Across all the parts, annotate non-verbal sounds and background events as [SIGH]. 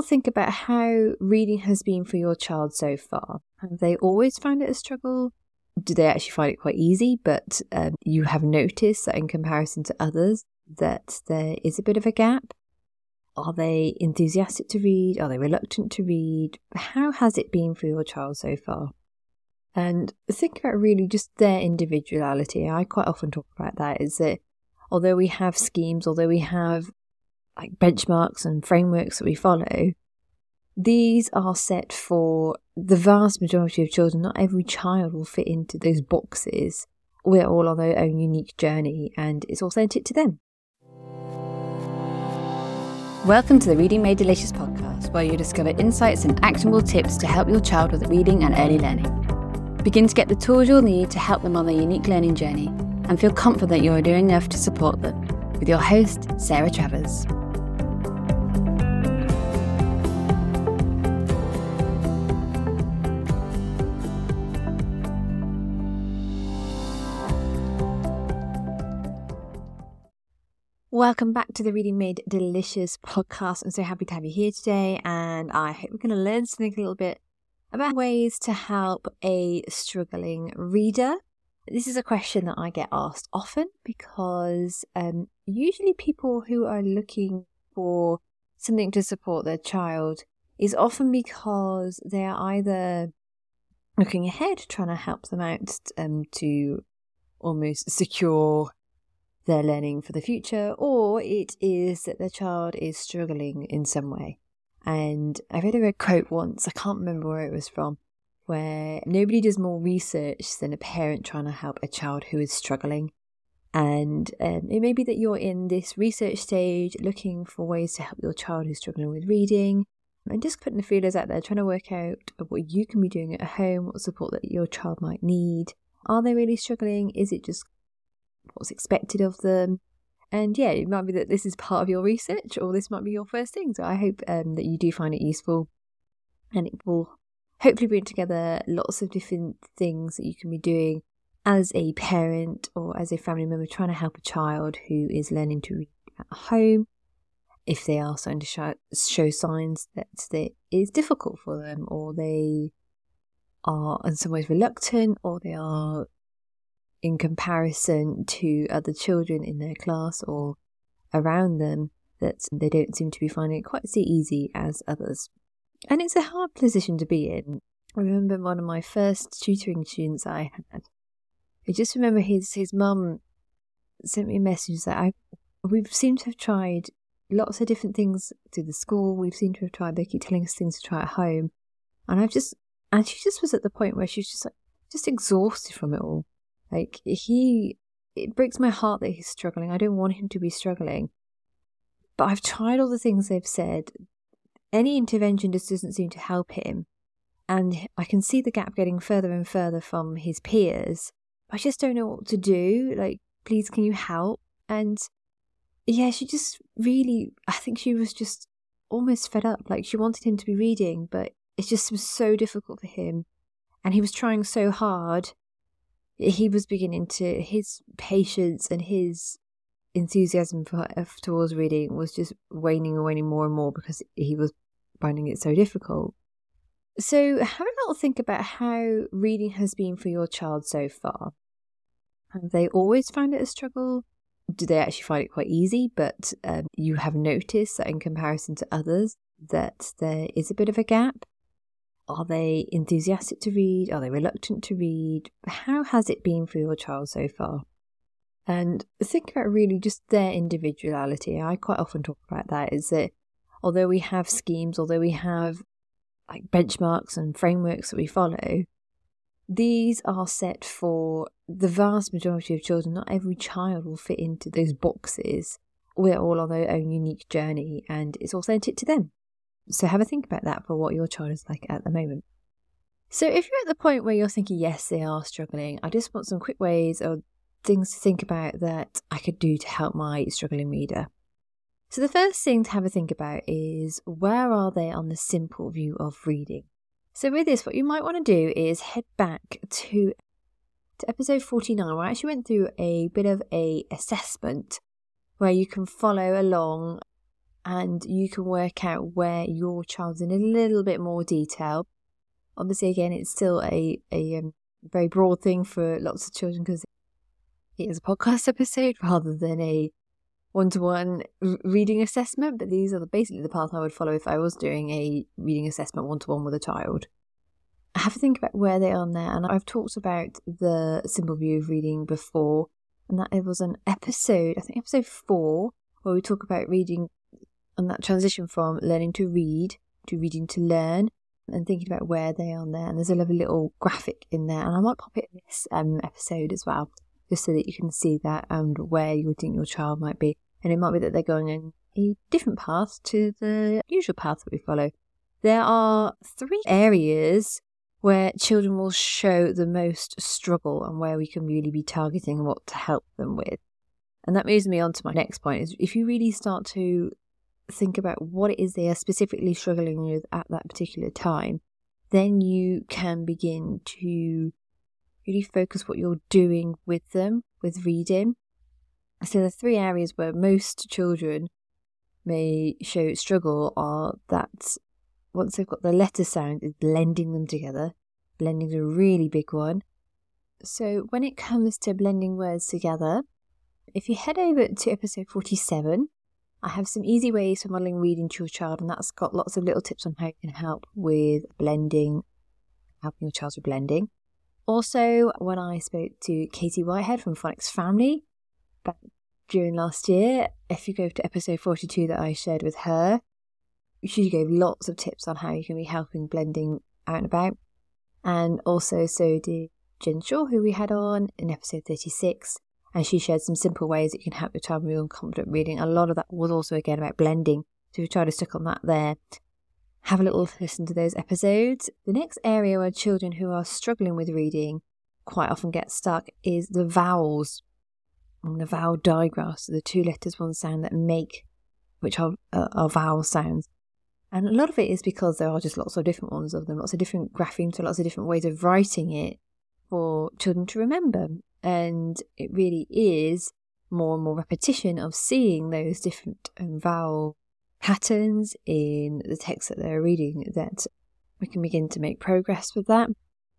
little think about how reading has been for your child so far. Have they always found it a struggle? Do they actually find it quite easy, but um, you have noticed that in comparison to others that there is a bit of a gap? Are they enthusiastic to read? Are they reluctant to read? How has it been for your child so far? And think about really just their individuality. I quite often talk about that is that although we have schemes, although we have like benchmarks and frameworks that we follow, these are set for the vast majority of children. Not every child will fit into those boxes. We're all on our own unique journey and it's authentic to them. Welcome to the Reading Made Delicious podcast, where you discover insights and actionable tips to help your child with reading and early learning. Begin to get the tools you'll need to help them on their unique learning journey and feel confident you are doing enough to support them. With your host, Sarah Travers. Welcome back to the Reading Made Delicious podcast. I'm so happy to have you here today, and I hope we're going to learn something a little bit about ways to help a struggling reader. This is a question that I get asked often because um, usually people who are looking for something to support their child is often because they are either looking ahead, trying to help them out um, to almost secure their learning for the future, or it is that the child is struggling in some way. And I read a quote once, I can't remember where it was from, where nobody does more research than a parent trying to help a child who is struggling. And um, it may be that you're in this research stage looking for ways to help your child who's struggling with reading and just putting the feelers out there, trying to work out what you can be doing at home, what support that your child might need. Are they really struggling? Is it just what's expected of them. And yeah, it might be that this is part of your research or this might be your first thing. So I hope um, that you do find it useful and it will hopefully bring together lots of different things that you can be doing as a parent or as a family member trying to help a child who is learning to read at home. If they are starting to show, show signs that it is difficult for them or they are in some ways reluctant or they are in comparison to other children in their class or around them that they don't seem to be finding it quite so easy as others. And it's a hard position to be in. I remember one of my first tutoring students I had. I just remember his his mum sent me a message that I we seem to have tried lots of different things through the school. We've seemed to have tried. They keep telling us things to try at home, and I've just and she just was at the point where she's just like just exhausted from it all. Like, he, it breaks my heart that he's struggling. I don't want him to be struggling. But I've tried all the things they've said. Any intervention just doesn't seem to help him. And I can see the gap getting further and further from his peers. I just don't know what to do. Like, please, can you help? And yeah, she just really, I think she was just almost fed up. Like, she wanted him to be reading, but it just was so difficult for him. And he was trying so hard he was beginning to his patience and his enthusiasm for, uh, towards reading was just waning and waning more and more because he was finding it so difficult. So, have a little think about how reading has been for your child so far. Have they always found it a struggle? Do they actually find it quite easy? But um, you have noticed that in comparison to others, that there is a bit of a gap. Are they enthusiastic to read? Are they reluctant to read? How has it been for your child so far? And think about really just their individuality. I quite often talk about that is that although we have schemes, although we have like benchmarks and frameworks that we follow, these are set for the vast majority of children. Not every child will fit into those boxes. We're all on their own unique journey and it's authentic to them. So have a think about that for what your child is like at the moment. So if you're at the point where you're thinking, yes, they are struggling, I just want some quick ways or things to think about that I could do to help my struggling reader. So the first thing to have a think about is where are they on the simple view of reading? So with this, what you might want to do is head back to, to episode 49, where I actually went through a bit of a assessment where you can follow along and you can work out where your child's in a little bit more detail. Obviously, again, it's still a, a um, very broad thing for lots of children because it is a podcast [LAUGHS] episode rather than a one to one reading assessment. But these are the, basically the path I would follow if I was doing a reading assessment one to one with a child. I have to think about where they are now, and I've talked about the simple view of reading before, and that it was an episode, I think episode four, where we talk about reading and that transition from learning to read to reading to learn and thinking about where they are there. And there's a lovely little graphic in there, and I might pop it in this um, episode as well, just so that you can see that and where you think your child might be. And it might be that they're going in a different path to the usual path that we follow. There are three areas where children will show the most struggle and where we can really be targeting what to help them with. And that moves me on to my next point is if you really start to think about what it is they are specifically struggling with at that particular time, then you can begin to really focus what you're doing with them, with reading. So, the three areas where most children may show struggle are that once they've got the letter sound, is blending them together. Blending is a really big one. So, when it comes to blending words together, if you head over to episode 47, I have some easy ways for modelling reading to your child, and that's got lots of little tips on how you can help with blending, helping your child with blending. Also, when I spoke to Katie Whitehead from Phonics Family back during last year, if you go to episode 42 that I shared with her, she gave lots of tips on how you can be helping blending out and about. And also, so did Jen Shaw, who we had on in episode 36 and she shared some simple ways that you can help your child with confident reading. A lot of that was also again about blending. So if you try to stick on that there, have a little listen to those episodes. The next area where children who are struggling with reading quite often get stuck is the vowels and the vowel digraphs, the two letters, one sound that make, which are, uh, are vowel sounds. And a lot of it is because there are just lots of different ones of them, lots of different graphemes, so lots of different ways of writing it for children to remember. And it really is more and more repetition of seeing those different um, vowel patterns in the text that they're reading that we can begin to make progress with that.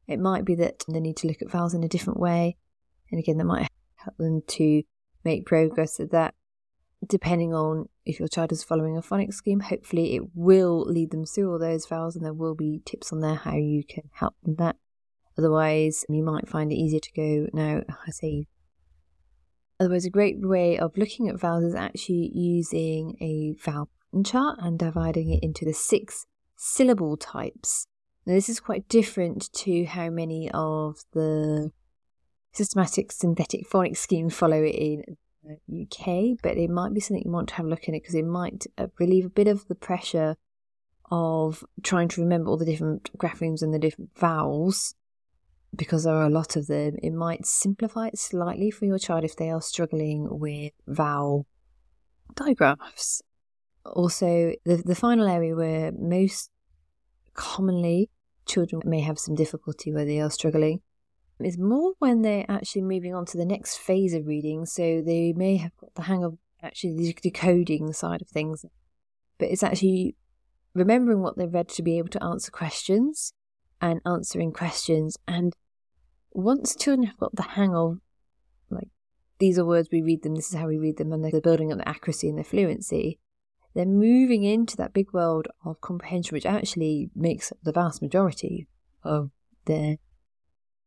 It might be that they need to look at vowels in a different way. And again, that might help them to make progress with that. Depending on if your child is following a phonics scheme, hopefully it will lead them through all those vowels and there will be tips on there how you can help them that. Otherwise, you might find it easier to go, now, I say, otherwise, a great way of looking at vowels is actually using a vowel chart and dividing it into the six syllable types. Now, this is quite different to how many of the systematic synthetic phonics schemes follow it in the UK, but it might be something you want to have a look at it because it might uh, relieve a bit of the pressure of trying to remember all the different graphemes and the different vowels because there are a lot of them, it might simplify it slightly for your child if they are struggling with vowel digraphs. Also, the, the final area where most commonly children may have some difficulty where they are struggling is more when they're actually moving on to the next phase of reading. So they may have got the hang of actually the decoding side of things, but it's actually remembering what they've read to be able to answer questions and answering questions. And once children have got the hang of, like, these are words we read them, this is how we read them, and they're building up the accuracy and the fluency, they're moving into that big world of comprehension, which actually makes the vast majority of their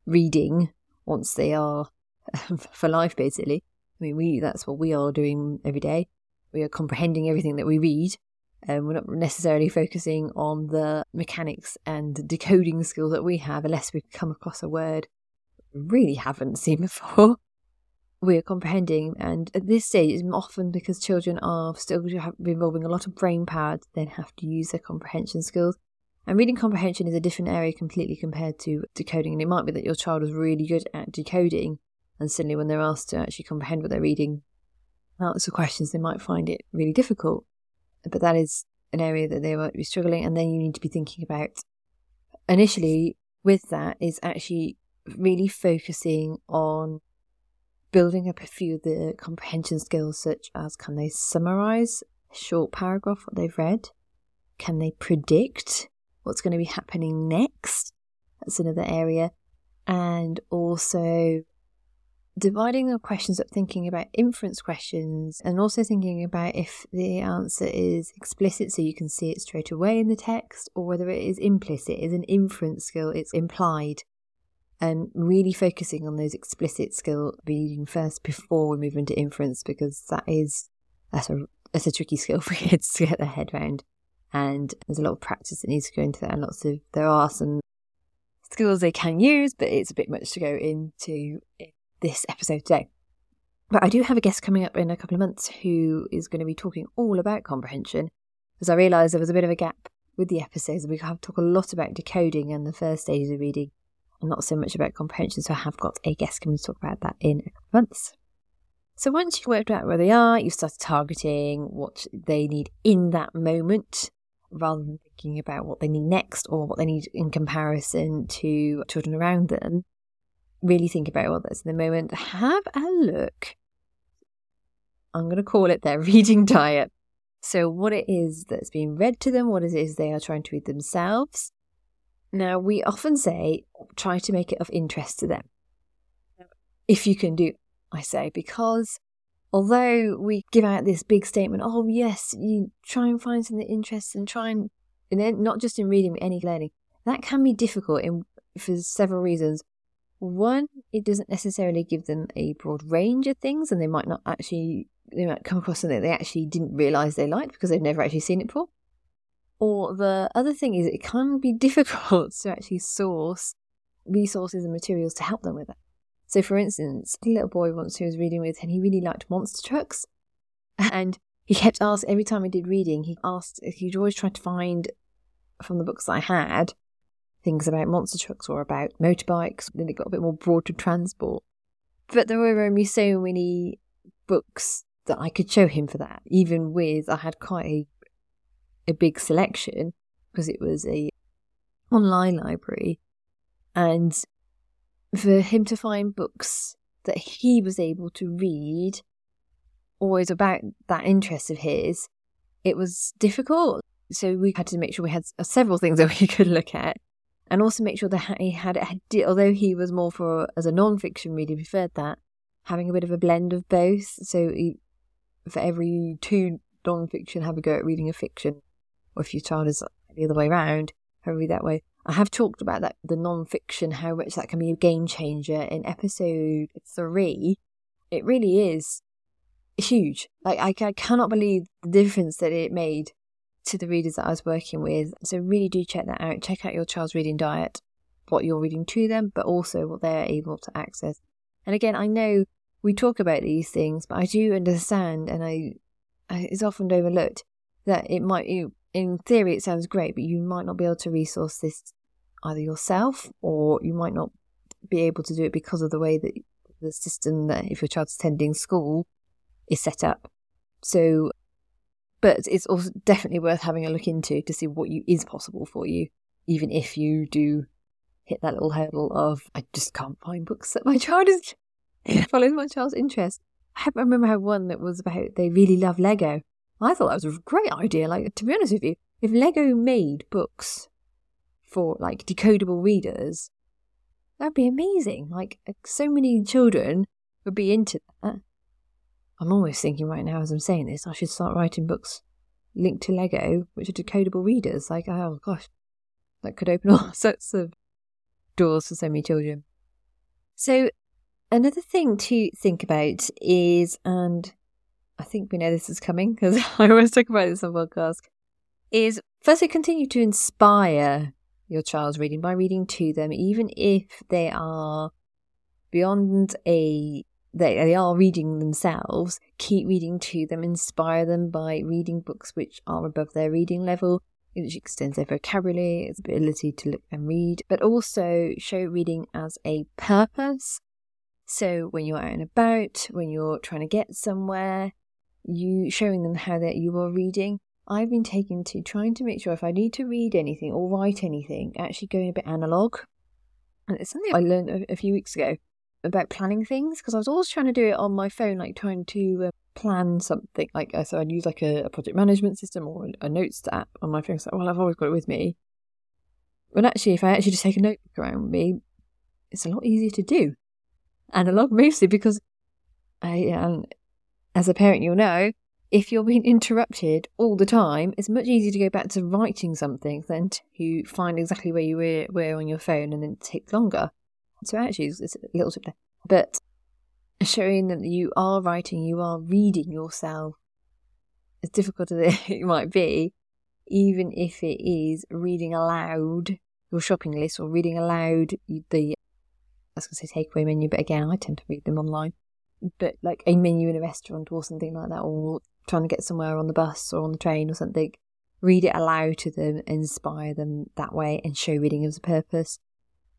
reading once they are [LAUGHS] for life, basically. I mean, we that's what we are doing every day. We are comprehending everything that we read, and we're not necessarily focusing on the mechanics and decoding skills that we have unless we've come across a word we really haven't seen [LAUGHS] before. We're comprehending, and at this stage, it's often because children are still involving a lot of brain power then have to use their comprehension skills. And reading comprehension is a different area completely compared to decoding. And it might be that your child is really good at decoding, and suddenly when they're asked to actually comprehend what they're reading, answer questions, they might find it really difficult but that is an area that they might be struggling. And then you need to be thinking about initially with that is actually really focusing on building up a few of the comprehension skills, such as can they summarize a short paragraph what they've read? Can they predict what's going to be happening next? That's another area. And also dividing the questions up, thinking about inference questions, and also thinking about if the answer is explicit so you can see it straight away in the text, or whether it is implicit, is an inference skill, it's implied. And really focusing on those explicit skill reading first before we move into inference, because that is that's a that's a tricky skill [LAUGHS] for kids to get their head around. And there's a lot of practice that needs to go into that, and lots of there are some skills they can use, but it's a bit much to go into this episode today. But I do have a guest coming up in a couple of months who is going to be talking all about comprehension, as I realised there was a bit of a gap with the episodes. We have talked a lot about decoding and the first stages of reading, and not so much about comprehension. So I have got a guest coming to talk about that in a couple of months. So once you've worked out where they are, you've started targeting what they need in that moment, rather than thinking about what they need next or what they need in comparison to children around them really think about what that's in the moment, have a look. I'm going to call it their [LAUGHS] reading diet. So, what it is that's being read to them, what it is they are trying to read themselves. Now, we often say try to make it of interest to them. If you can do, I say, because although we give out this big statement, oh, yes, you try and find something interesting and try and, and not just in reading, but any learning, that can be difficult in, for several reasons. One, it doesn't necessarily give them a broad range of things, and they might not actually they might come across something they actually didn't realize they liked because they've never actually seen it before. Or the other thing is it can be [LAUGHS] difficult to actually source resources and materials to help them with it. So, for instance, a little boy once who was reading with, and he really liked monster trucks, and he kept asking every time I did reading, he asked, he'd always try to find from the books I had things about monster trucks or about motorbikes. Then it got a bit more broad to transport. But there were only so many books that I could show him for that. Even with I had quite a a big selection because it was a online library, and for him to find books that he was able to read, always about that interest of his, it was difficult. So we had to make sure we had several things [LAUGHS] that we could look at and also make sure that he had, although he was more for as a non-fiction reader, preferred that having a bit of a blend of both. So he, for every two non-fiction, have a go at reading a fiction, or if your child is the other way around, read that way. I have talked about that the non-fiction, how much that can be a game changer in episode three. It really is huge. Like I, I cannot believe the difference that it made to the readers that I was working with. So really do check that out. Check out your child's reading diet, what you're reading to them, but also what they're able to access. And again, I know we talk about these things, but I do understand, and I, I it's often overlooked that it might, you, in theory, it sounds great, but you might not be able to resource this either yourself, or you might not be able to do it because of the way that the system that if your child's attending school is set up. So but it's also definitely worth having a look into to see what you is possible for you, even if you do hit that little hurdle of I just can't find books that my [LAUGHS] child is follows my child's interest. I remember how one that was about they really love Lego. I thought that was a great idea. Like to be honest with you, if Lego made books for like decodable readers, that'd be amazing. Like uh, so many children would be into that. I'm almost thinking right now as I'm saying this, I should start writing books linked to Lego, which are decodable readers. Like, oh gosh, that could open [LAUGHS] all sorts of doors for so many children. So, another thing to think about is, and I think we know this is coming because [LAUGHS] I always talk about this on podcasts, is firstly continue to inspire your child's reading by reading to them, even if they are beyond a they, they are reading themselves, keep reading to them, inspire them by reading books which are above their reading level, which extends their vocabulary, its ability to look and read, but also show reading as a purpose. So when you're out and about, when you're trying to get somewhere, you showing them how that you are reading. I've been taken to trying to make sure if I need to read anything or write anything, actually going a bit analog. And it's something I learned a, a few weeks ago about planning things because I was always trying to do it on my phone, like trying to uh, plan something. Like, uh, so I'd use like a, a, project management system or a notes app on my phone. So, well, I've always got it with me. But actually, if I actually just take a notebook around with me, it's a lot easier to do. Analog mostly because I, um, as a parent, you'll know, if you're being [LAUGHS] interrupted all the time, it's much easier to go back to writing something than to find exactly where you were, were on your phone and then it takes longer. So actually, it's, a little tip there. But showing that you are writing, you are reading yourself, as difficult as [LAUGHS] it might be, even if it is reading aloud your shopping list or reading aloud the, I was going to say takeaway menu, but again, I tend to read them online. But like a menu in a restaurant or something like that, or trying to get somewhere on the bus or on the train or something, read it aloud to them, inspire them that way, and show reading as a purpose.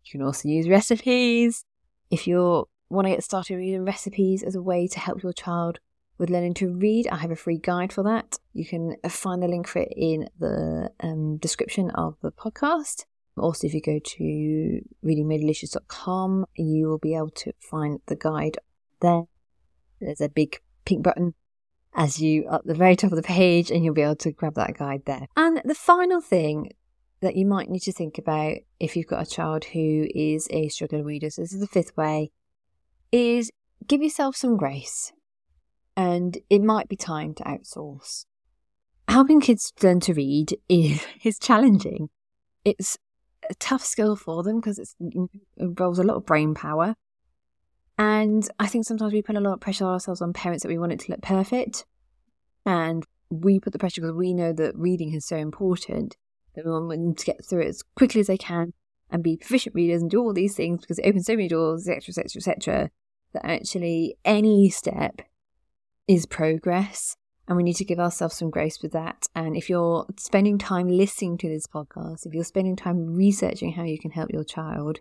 You can also use recipes. If you want to get started reading recipes as a way to help your child with learning to read, I have a free guide for that. You can find the link for it in the um, description of the podcast. Also, if you go to readingmadedelicious.com, you will be able to find the guide there. There's a big pink button as you at the very top of the page, and you'll be able to grab that guide there. And the final thing that you might need to think about if you've got a child who is a struggling reader, so this is the fifth way, is give yourself some grace. And it might be time to outsource. Helping kids learn to read is, [LAUGHS] is challenging. It's a tough skill for them because it involves a lot of brain power. And I think sometimes we put a lot of pressure on ourselves on parents that we want it to look perfect. And we put the pressure because we know that reading is so important that we want them to get through it as quickly as they can and be proficient readers and do all these things because it opens so many doors, etc., etc., etc. That actually any step is progress and we need to give ourselves some grace with that. And if you're spending time listening to this podcast, if you're spending time researching how you can help your child,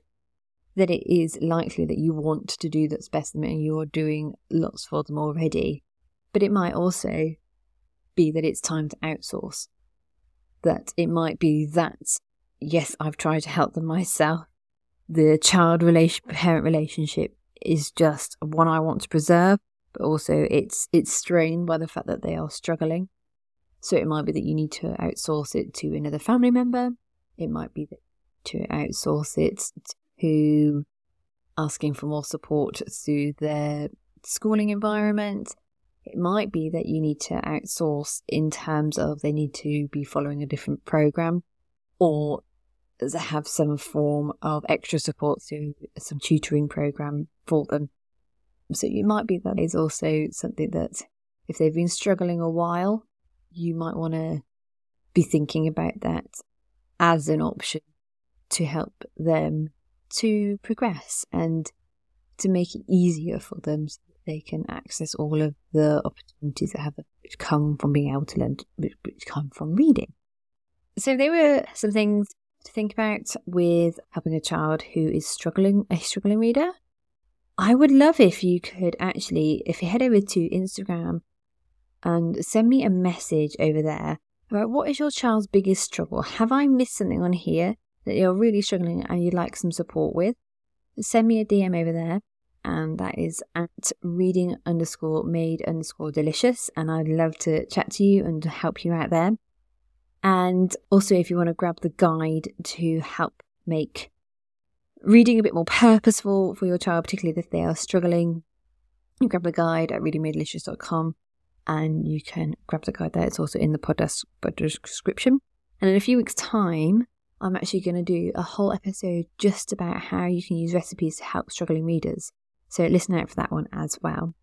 then it is likely that you want to do that's best them and you're doing lots for them already. But it might also be that it's time to outsource. That it might be that, yes, I've tried to help them myself. The child relation, parent relationship is just one I want to preserve but also it's it's strained by the fact that they are struggling. So it might be that you need to outsource it to another family member. It might be that to outsource it to asking for more support through their schooling environment. It might be that you need to outsource in terms of they need to be following a different program or have some form of extra support through some tutoring program for them. So it might be that is also something that if they've been struggling a while, you might want to be thinking about that as an option to help them to progress and to make it easier for them so that they can access all of the opportunities that have which come from being able to learn which, come from reading. So there were some things to think about with helping a child who is struggling a struggling reader I would love if you could actually, if you head over to Instagram and send me a message over there about what is your child's biggest struggle? Have I missed something on here that you're really struggling and you'd like some support with? Send me a DM over there, and that is at reading underscore made underscore delicious. And I'd love to chat to you and help you out there. And also, if you want to grab the guide to help make reading a bit more purposeful for your child, particularly if they are struggling, you grab the guide at readingmadedelicious.com and you can grab the guide there. It's also in the podcast description. And in a few weeks' time, I'm actually going to do a whole episode just about how you can use recipes to help struggling readers. So listen out for that one as well.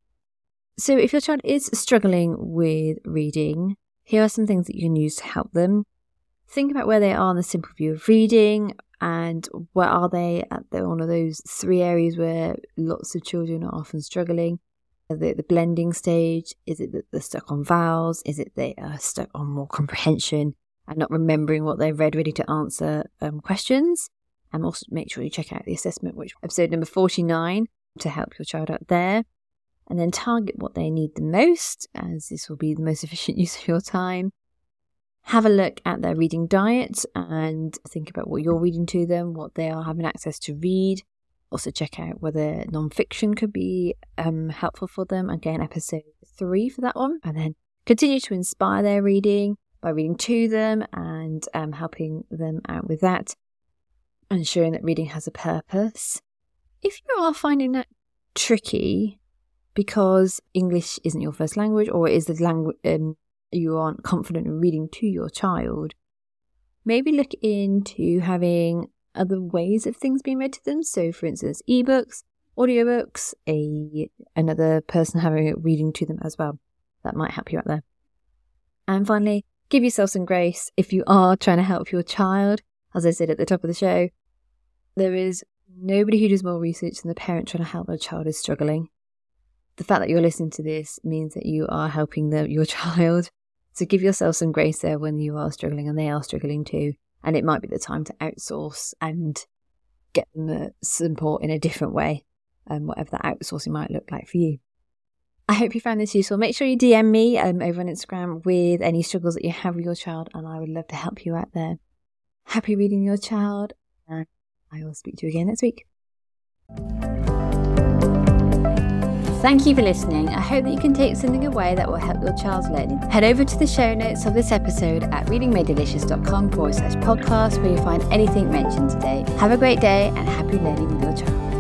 So if your child is struggling with reading, here are some things that you can use to help them. Think about where they are in the simple view of reading and where are they at the, one of those three areas where lots of children are often struggling? At the blending stage? Is it that they're stuck on vowels? Is it they are stuck on more comprehension and not remembering what they've read, ready to answer um, questions? And also make sure you check out the assessment, which episode number 49 to help your child out there. And then target what they need the most, as this will be the most [LAUGHS] efficient use of your time have a look at their reading diet and think about what you're reading to them, what they are having access to read, Also, check out whether non-fiction could be um, helpful for them. Again, episode three for that one. And then continue to inspire their reading by reading to them and um, helping them out with that, ensuring that reading has a purpose. If you are finding that tricky because English isn't your first language or is the language um, you aren't confident in reading to your child, maybe look into having other ways of things being read to them. So, for instance, ebooks, audiobooks, a another person having it reading to them as well. That might help you out there. And finally, give yourself some grace if you are trying to help your child. As I said at the top of the show, there is nobody who does more research than the parent trying to help their child is struggling. The fact that you're listening to this means that you are helping the, your [LAUGHS] child. So give yourself some grace there when you are struggling and they are struggling too and it might be the time to outsource and get them the support in a different way, um, whatever that outsourcing might look like for you. I hope you found this useful. Make sure you DM me um, over on Instagram with any struggles that you have with your child, and I would love to help you out there. Happy reading your child, and I will speak to you again next week. Thank you for listening. I hope that you can take something away that will help your child's learning. Head over to the show notes of this episode at readingmadedelicious.com forward slash podcast where you'll find anything mentioned today. Have a great day and happy learning with your child.